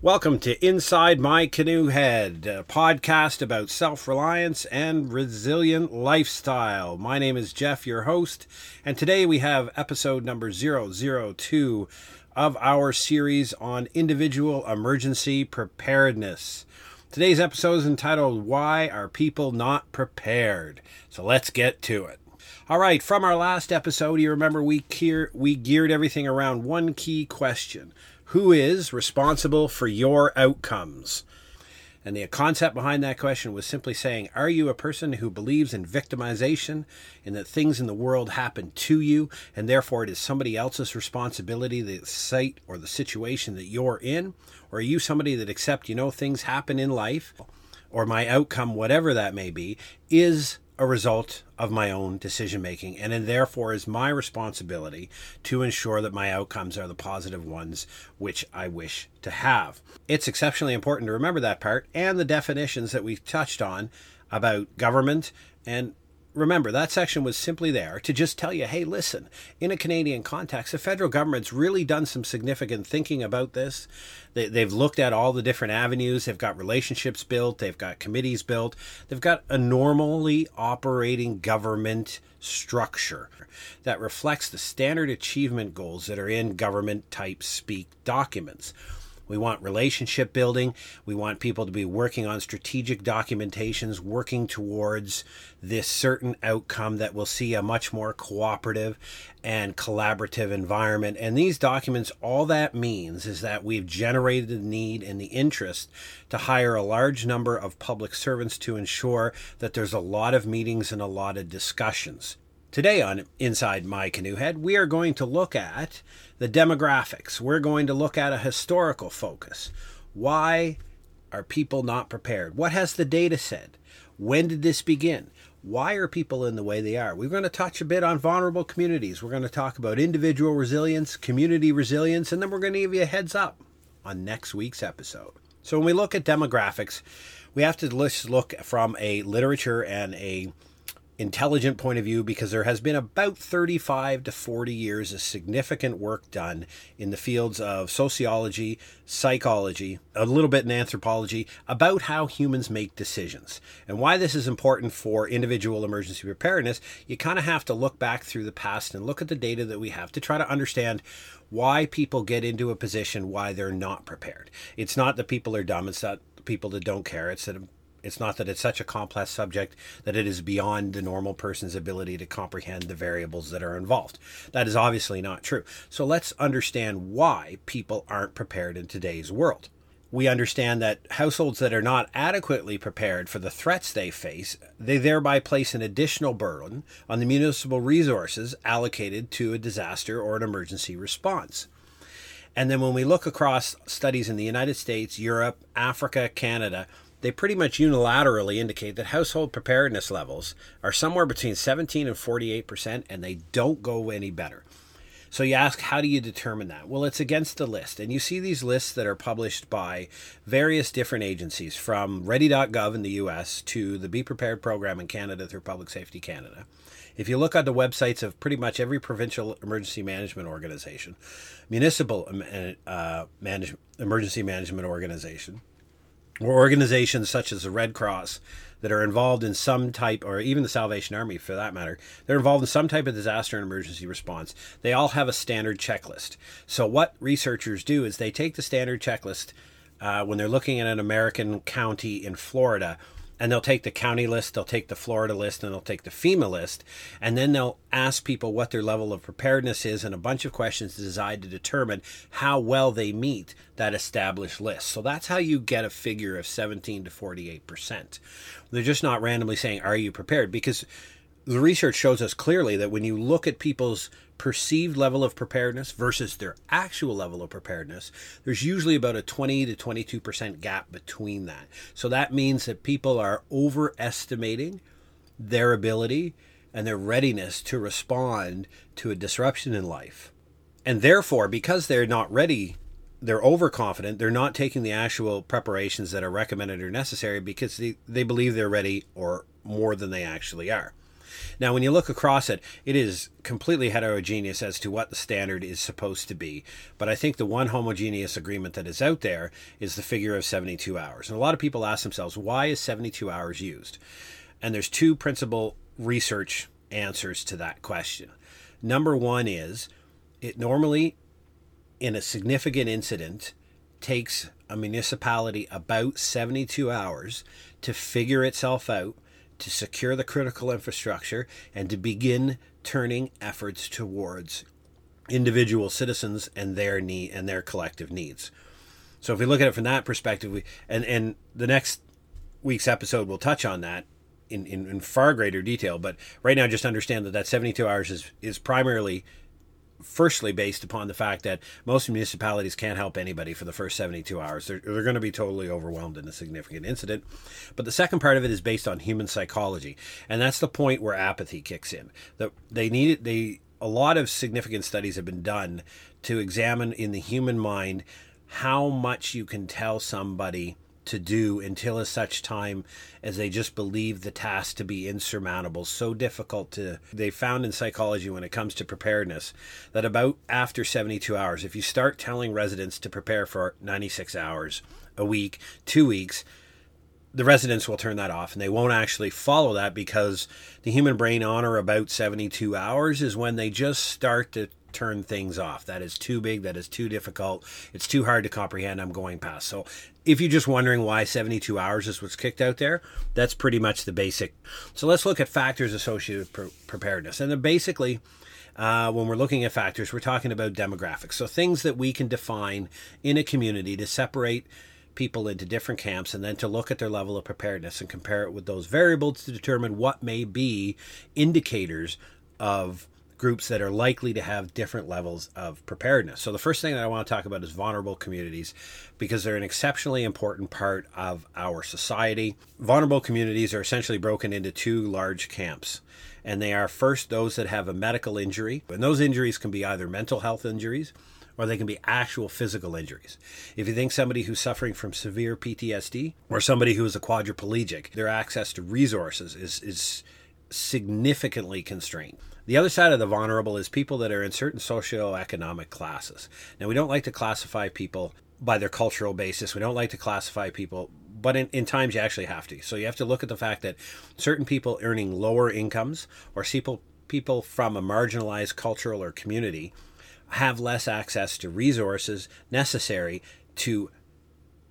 Welcome to Inside My Canoe Head, a podcast about self reliance and resilient lifestyle. My name is Jeff, your host, and today we have episode number 002 of our series on individual emergency preparedness. Today's episode is entitled Why Are People Not Prepared? So let's get to it. All right, from our last episode, you remember we, we geared everything around one key question who is responsible for your outcomes? And the concept behind that question was simply saying, Are you a person who believes in victimization, in that things in the world happen to you, and therefore it is somebody else's responsibility, the site or the situation that you're in? Or are you somebody that accept, you know, things happen in life, or my outcome, whatever that may be, is a result of my own decision making, and it therefore is my responsibility to ensure that my outcomes are the positive ones which I wish to have. It's exceptionally important to remember that part and the definitions that we touched on about government and remember, that section was simply there to just tell you hey, listen, in a Canadian context, the federal government's really done some significant thinking about this. They, they've looked at all the different avenues, they've got relationships built, they've got committees built, they've got a normally operating government structure that reflects the standard achievement goals that are in government type speak documents. We want relationship building. We want people to be working on strategic documentations, working towards this certain outcome that will see a much more cooperative and collaborative environment. And these documents, all that means is that we've generated the need and the interest to hire a large number of public servants to ensure that there's a lot of meetings and a lot of discussions. Today on Inside My Canoe Head, we are going to look at the demographics. We're going to look at a historical focus. Why are people not prepared? What has the data said? When did this begin? Why are people in the way they are? We're going to touch a bit on vulnerable communities. We're going to talk about individual resilience, community resilience, and then we're going to give you a heads up on next week's episode. So when we look at demographics, we have to look from a literature and a intelligent point of view because there has been about 35 to 40 years of significant work done in the fields of sociology, psychology, a little bit in anthropology about how humans make decisions. And why this is important for individual emergency preparedness, you kind of have to look back through the past and look at the data that we have to try to understand why people get into a position why they're not prepared. It's not that people are dumb, it's not people that don't care, it's that it's not that it's such a complex subject that it is beyond the normal person's ability to comprehend the variables that are involved. That is obviously not true. So let's understand why people aren't prepared in today's world. We understand that households that are not adequately prepared for the threats they face, they thereby place an additional burden on the municipal resources allocated to a disaster or an emergency response. And then when we look across studies in the United States, Europe, Africa, Canada, they pretty much unilaterally indicate that household preparedness levels are somewhere between 17 and 48 percent, and they don't go any better. So you ask, how do you determine that? Well, it's against the list. And you see these lists that are published by various different agencies, from ready.gov in the US to the Be Prepared program in Canada through Public Safety Canada. If you look on the websites of pretty much every provincial emergency management organization, municipal uh, manage, emergency management organization, or organizations such as the Red Cross that are involved in some type, or even the Salvation Army for that matter, they're involved in some type of disaster and emergency response. They all have a standard checklist. So, what researchers do is they take the standard checklist uh, when they're looking at an American county in Florida and they'll take the county list, they'll take the Florida list, and they'll take the FEMA list, and then they'll ask people what their level of preparedness is and a bunch of questions designed to determine how well they meet that established list. So that's how you get a figure of 17 to 48%. They're just not randomly saying, Are you prepared? Because the research shows us clearly that when you look at people's perceived level of preparedness versus their actual level of preparedness, there's usually about a 20 to 22% gap between that. So that means that people are overestimating their ability and their readiness to respond to a disruption in life. And therefore, because they're not ready, they're overconfident, they're not taking the actual preparations that are recommended or necessary because they, they believe they're ready or more than they actually are. Now, when you look across it, it is completely heterogeneous as to what the standard is supposed to be. But I think the one homogeneous agreement that is out there is the figure of 72 hours. And a lot of people ask themselves, why is 72 hours used? And there's two principal research answers to that question. Number one is it normally, in a significant incident, takes a municipality about 72 hours to figure itself out, to secure the critical infrastructure, and to begin turning efforts towards individual citizens and their need and their collective needs. So if we look at it from that perspective, we, and and the next week's episode will touch on that in, in, in far greater detail. But right now, just understand that that 72 hours is is primarily firstly based upon the fact that most municipalities can't help anybody for the first 72 hours. They're, they're going to be totally overwhelmed in a significant incident. But the second part of it is based on human psychology. And that's the point where apathy kicks in. That they need they a lot of significant studies have been done to examine in the human mind how much you can tell somebody to do until as such time as they just believe the task to be insurmountable, so difficult to. They found in psychology when it comes to preparedness that about after 72 hours, if you start telling residents to prepare for 96 hours a week, two weeks, the residents will turn that off and they won't actually follow that because the human brain on or about 72 hours is when they just start to turn things off. That is too big. That is too difficult. It's too hard to comprehend. I'm going past. So, if you're just wondering why 72 hours is what's kicked out there, that's pretty much the basic. So, let's look at factors associated with pre- preparedness. And then basically, uh, when we're looking at factors, we're talking about demographics. So, things that we can define in a community to separate people into different camps and then to look at their level of preparedness and compare it with those variables to determine what may be indicators of groups that are likely to have different levels of preparedness. So, the first thing that I want to talk about is vulnerable communities because they're an exceptionally important part of our society. Vulnerable communities are essentially broken into two large camps. And they are first those that have a medical injury, and those injuries can be either mental health injuries or they can be actual physical injuries. If you think somebody who's suffering from severe PTSD or somebody who is a quadriplegic, their access to resources is, is significantly constrained. The other side of the vulnerable is people that are in certain socioeconomic classes. Now, we don't like to classify people by their cultural basis. We don't like to classify people, but in, in times you actually have to. So you have to look at the fact that certain people earning lower incomes or people people from a marginalized cultural or community have less access to resources necessary to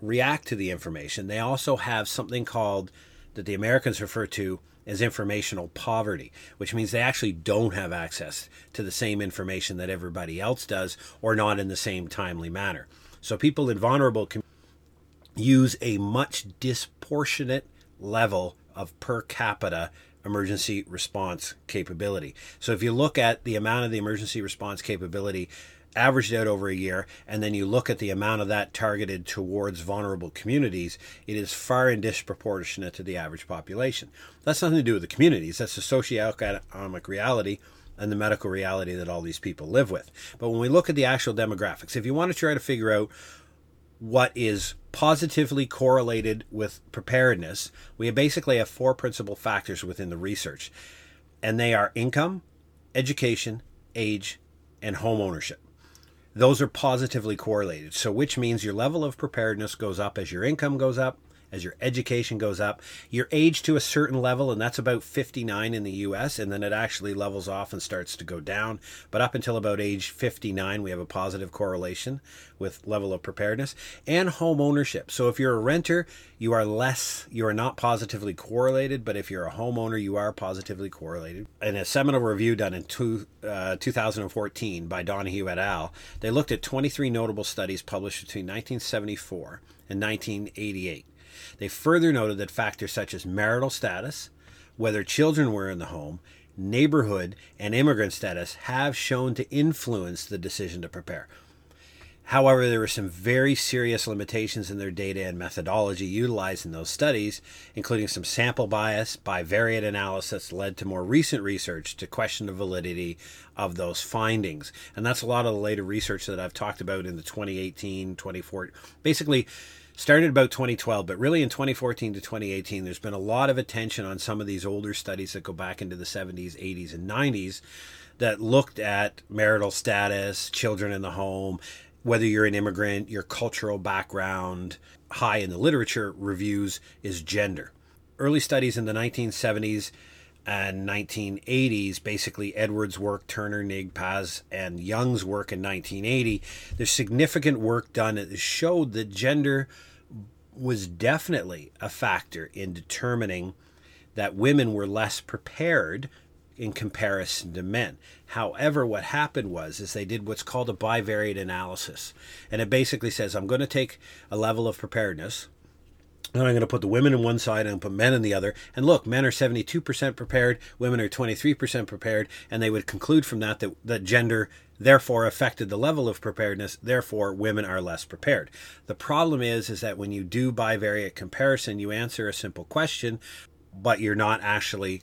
react to the information. They also have something called that the Americans refer to as informational poverty, which means they actually don't have access to the same information that everybody else does or not in the same timely manner. So people in vulnerable com- use a much disproportionate level of per capita emergency response capability. So if you look at the amount of the emergency response capability averaged out over a year, and then you look at the amount of that targeted towards vulnerable communities, it is far and disproportionate to the average population. That's nothing to do with the communities, that's the socioeconomic reality and the medical reality that all these people live with. But when we look at the actual demographics, if you want to try to figure out what is positively correlated with preparedness, we basically have four principal factors within the research, and they are income, education, age, and home ownership those are positively correlated. So, which means your level of preparedness goes up as your income goes up, as your education goes up. Your age to a certain level, and that's about 59 in the US, and then it actually levels off and starts to go down. But up until about age 59, we have a positive correlation with level of preparedness and home ownership. So if you're a renter, you are less, you are not positively correlated, but if you're a homeowner, you are positively correlated. In a seminal review done in two, uh, 2014 by Donahue et al., they looked at 23 notable studies published between 1974 and 1988. They further noted that factors such as marital status, whether children were in the home, neighborhood, and immigrant status have shown to influence the decision to prepare. However, there were some very serious limitations in their data and methodology utilized in those studies, including some sample bias, bivariate analysis led to more recent research to question the validity of those findings. And that's a lot of the later research that I've talked about in the 2018, 2014, basically started about 2012, but really in 2014 to 2018, there's been a lot of attention on some of these older studies that go back into the 70s, 80s, and 90s that looked at marital status, children in the home, whether you're an immigrant, your cultural background, high in the literature reviews is gender. Early studies in the 1970s and 1980s, basically Edwards' work, Turner, Nigg, Paz, and Young's work in 1980, there's significant work done that showed that gender was definitely a factor in determining that women were less prepared in comparison to men. However, what happened was is they did what's called a bivariate analysis. And it basically says I'm going to take a level of preparedness and I'm going to put the women on one side and put men on the other. And look, men are 72% prepared, women are 23% prepared, and they would conclude from that that, that gender therefore affected the level of preparedness, therefore women are less prepared. The problem is is that when you do bivariate comparison, you answer a simple question, but you're not actually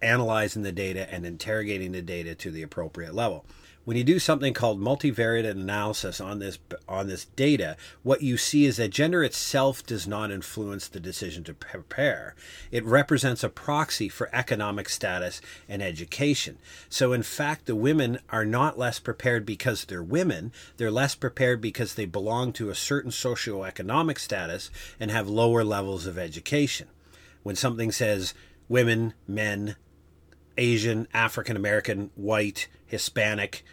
analyzing the data and interrogating the data to the appropriate level. When you do something called multivariate analysis on this on this data, what you see is that gender itself does not influence the decision to prepare. It represents a proxy for economic status and education. So in fact, the women are not less prepared because they're women, they're less prepared because they belong to a certain socioeconomic status and have lower levels of education. When something says women, men, Asian, African American, white, Hispanic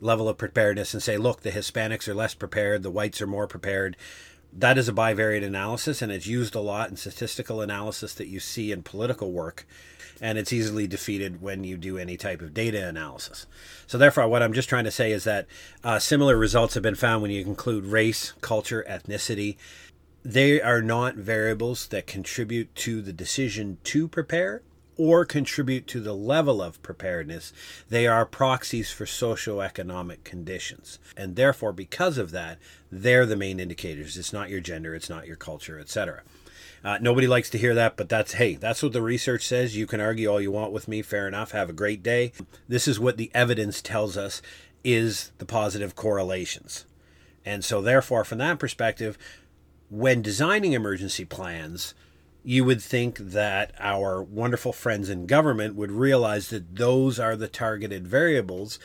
level of preparedness and say, look, the Hispanics are less prepared, the whites are more prepared. That is a bivariate analysis, and it's used a lot in statistical analysis that you see in political work, and it's easily defeated when you do any type of data analysis. So, therefore, what I'm just trying to say is that uh, similar results have been found when you include race, culture, ethnicity. They are not variables that contribute to the decision to prepare or contribute to the level of preparedness, they are proxies for socioeconomic conditions. And therefore, because of that, they're the main indicators. It's not your gender, it's not your culture, etc. Uh, nobody likes to hear that, but that's hey, that's what the research says. You can argue all you want with me, fair enough. Have a great day. This is what the evidence tells us is the positive correlations. And so, therefore, from that perspective, when designing emergency plans, you would think that our wonderful friends in government would realize that those are the targeted variables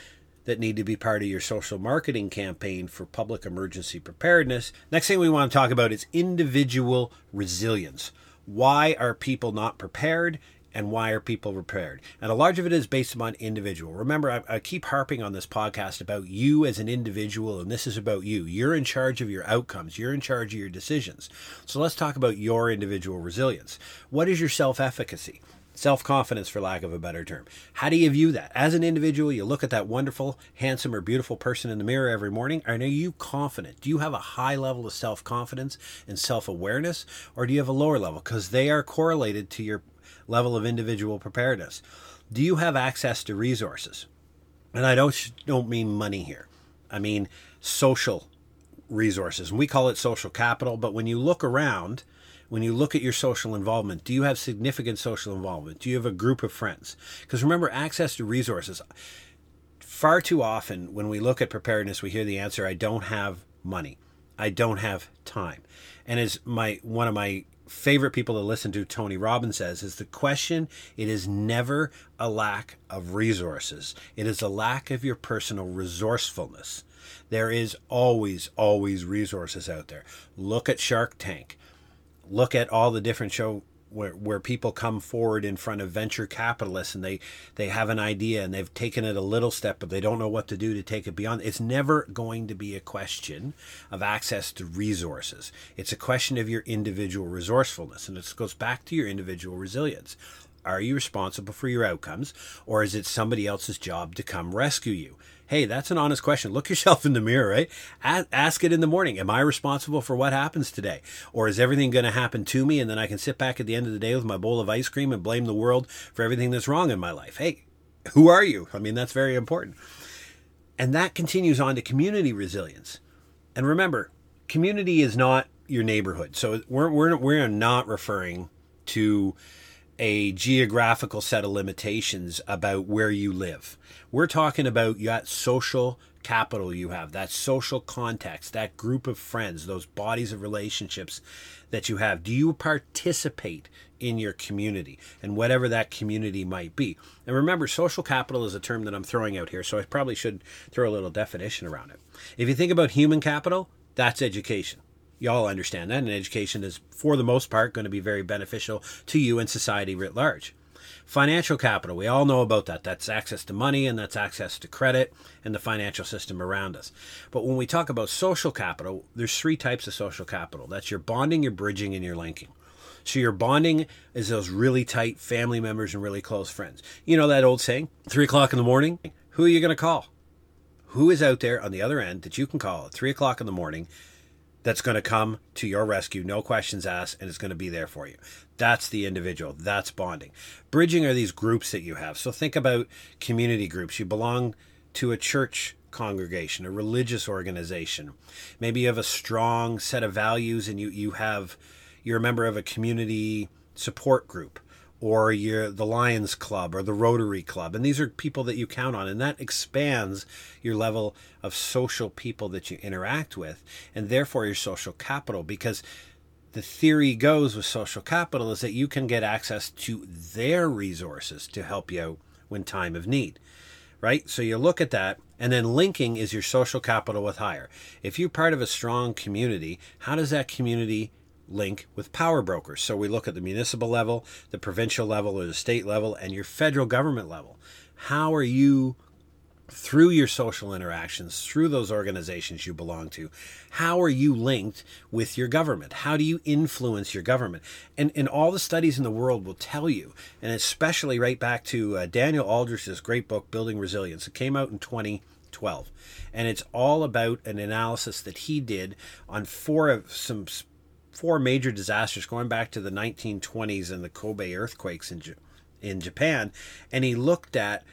that need to be part of your social marketing campaign for public emergency preparedness. Next thing we want to talk about is individual resilience. Why are people not prepared? And why are people prepared? And a large of it is based upon individual. Remember, I, I, keep harping on this podcast about you as an individual, and this is about you. You're in charge of your outcomes, you're in charge of your decisions. So let's talk about your individual resilience. What is your self efficacy? Self confidence, for lack of a better term. How do you view that? As an individual, you look at that wonderful, handsome, or beautiful person in the mirror every morning. Are you confident? Do you have a high level of self confidence and self awareness, or do you have a lower level? Because they are correlated to your level of individual preparedness. Do you have access to resources? And I don't don't mean money here. I mean social resources. We call it social capital, but when you look around, when you look at your social involvement, do you have significant social involvement? Do you have a group of friends? Because remember, access to resources. Far too often, when we look at preparedness, we hear the answer I don't have money. I don't have time. And as my one of my favorite people to listen to, Tony Robbins says, is the question it is never a lack of resources, it is a lack of your personal resourcefulness. There is always, always resources out there. Look at Shark Tank. Look at all the different show where, where people come forward in front of venture capitalists and they, they have an idea and they've taken it a little step, but they don't know what to do to take it beyond. It's never going to be a question of access to resources. It's a question of your individual resourcefulness. And this goes back to your individual resilience. Are you responsible for your outcomes, or is it somebody else's job to come rescue you? Hey, that's an honest question. Look yourself in the mirror, right? Ask it in the morning. Am I responsible for what happens today? Or is everything going to happen to me and then I can sit back at the end of the day with my bowl of ice cream and blame the world for everything that's wrong in my life? Hey, who are you? I mean, that's very important. And that continues on to community resilience. And remember, community is not your neighborhood. So we're, we're, we're not referring to a geographical set of limitations about where you live. We're talking about that social capital you have, that social context, that group of friends, those bodies of relationships that you have. Do you participate in your community and whatever that community might be? And remember, social capital is a term that I'm throwing out here, so I probably should throw a little definition around it. If you think about human capital, that's education y'all understand that, and education is, for the most part, going to be very beneficial to you and society writ large. Financial capital, we all know about that. That's access to money and that's access to credit and the financial system around us. But when we talk about social capital, there's three types of social capital that's your bonding, your bridging, and your linking. So your bonding is those really tight family members and really close friends. You know that old saying, three o'clock in the morning, who are you going to call? Who is out there on the other end that you can call at three o'clock in the morning that's going to come to your rescue, no questions asked, and is going to be there for you. That's the individual. That's bonding. Bridging are these groups that you have. So think about community groups. You belong to a church congregation, a religious organization. Maybe you have a strong set of values and you, you have you're a member of a community support group or you're the Lions Club or the Rotary Club. And these are people that you count on. And that expands your level of social people that you interact with and therefore your social capital because the theory goes with social capital is that you can get access to their resources to help you out when time of need right so you look at that and then linking is your social capital with hire. if you're part of a strong community how does that community link with power brokers. So we look at the municipal level, the provincial level, or the state level, and your federal government level. How are you, through your social interactions, through those organizations you belong to, how are you linked with your government? How do you influence your government? And, and all the studies in the world will tell you, and especially right back to uh, Daniel Aldrich's great book, Building Resilience. It came out in 2012. And it's all about an analysis that he did on four of some four major disasters going back to the 1920s and the Kobe earthquakes in, in Japan. And he looked at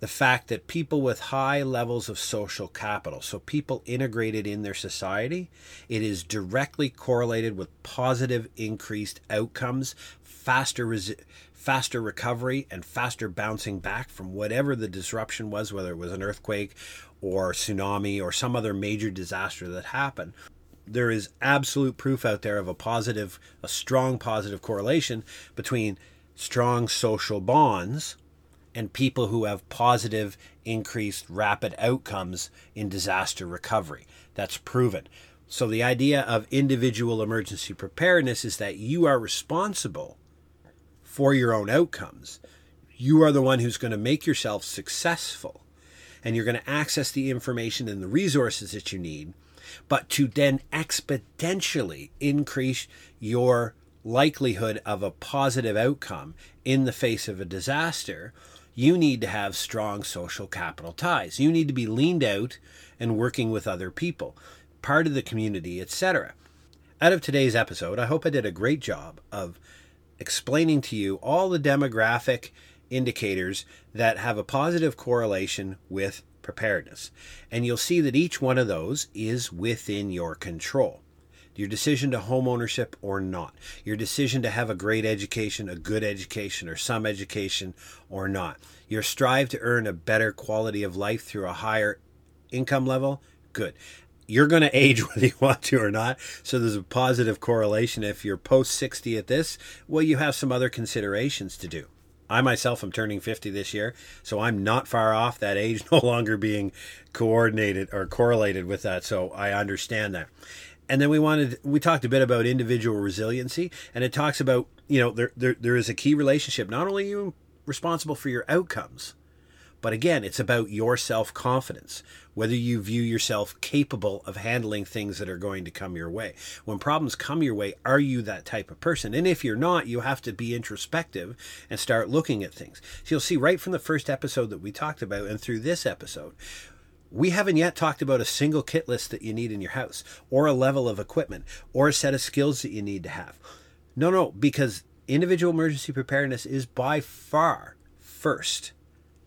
the fact that people with high levels of social capital, so people integrated in their society, it is directly correlated with positive increased outcomes, faster resi- faster recovery and faster bouncing back from whatever the disruption was, whether it was an earthquake or tsunami or some other major disaster that happened there is absolute proof out there of a positive, a strong positive correlation between strong social bonds and people who have positive, increased, rapid outcomes in disaster recovery. That's proven. So, the idea of individual emergency preparedness is that you are responsible for your own outcomes. You are the one who's going to make yourself successful, and you're going to access the information and the resources that you need but to then exponentially increase your likelihood of a positive outcome in the face of a disaster, you need to have strong social capital ties. You need to be leaned out and working with other people, part of the community, etc. Out of today's episode, I hope I did a great job of explaining to you all the demographic indicators that have a positive correlation with preparedness. And you'll see that each one of those is within your control. Your decision to home ownership or not, your decision to have a great education, a good education, or some education or not, your strive to earn a better quality of life through a higher income level, good you're going to age whether you want to or not. So there's a positive correlation. If you're post 60 at this, well, you have some other considerations to do. I myself am turning 50 this year, so I'm not far off that age no longer being coordinated or correlated with that. So I understand that. And then we wanted we talked a bit about individual resiliency and it talks about, you know, there there, there is a key relationship. Not only you responsible for your outcomes, but again, it's about your self confidence, whether you view yourself capable of handling things that are going to come your way. When problems come your way, are you that type of person? And if you're not, you have to be introspective and start looking at things. So you'll see right from the first episode that we talked about and through this episode, we haven't yet talked about a single kit list that you need in your house, or a level of equipment, or a set of skills that you need to have. No, no, because individual emergency preparedness is by far first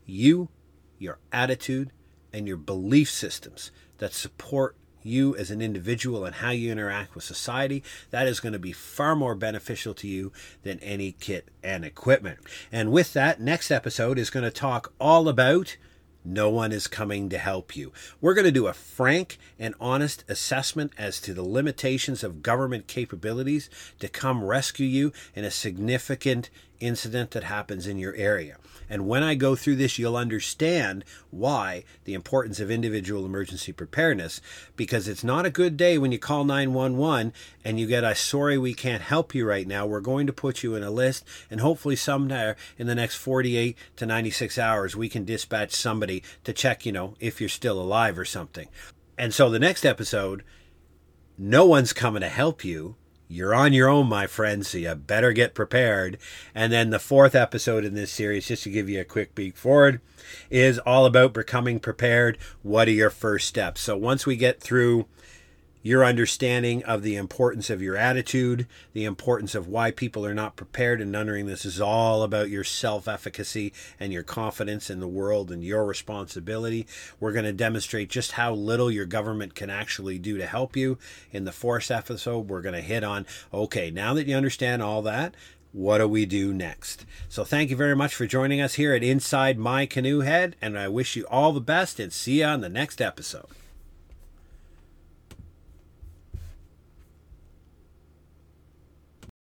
you, your attitude, and your belief systems that support you as an individual and how you interact with society, that is going to be far more beneficial to you than any kit and equipment. And with that, next episode is going to talk all about no one is coming to help you. We're going to do a frank and honest assessment as to the limitations of government capabilities to come rescue you in a significant incident that happens in your area. And when I go through this, you'll understand why the importance of individual emergency preparedness, because it's not a good day when you call 911 and you get a sorry, we can't help you right now. We're going to put you in a list, and hopefully, somewhere in the next 48 to 96 hours, we can dispatch somebody to check, you know, if you're still alive or something. And so the next episode, no one's coming to help you you're on your own, my friend, so you better get prepared. And then the fourth episode in this series, just to give you a quick peek forward, is all about becoming prepared. What are your first steps? So once we get through your understanding of the importance of your attitude, the importance of why people are not prepared, and none this is all about your self efficacy and your confidence in the world and your responsibility. We're going to demonstrate just how little your government can actually do to help you. In the fourth episode, we're going to hit on okay, now that you understand all that, what do we do next? So, thank you very much for joining us here at Inside My Canoe Head, and I wish you all the best and see you on the next episode.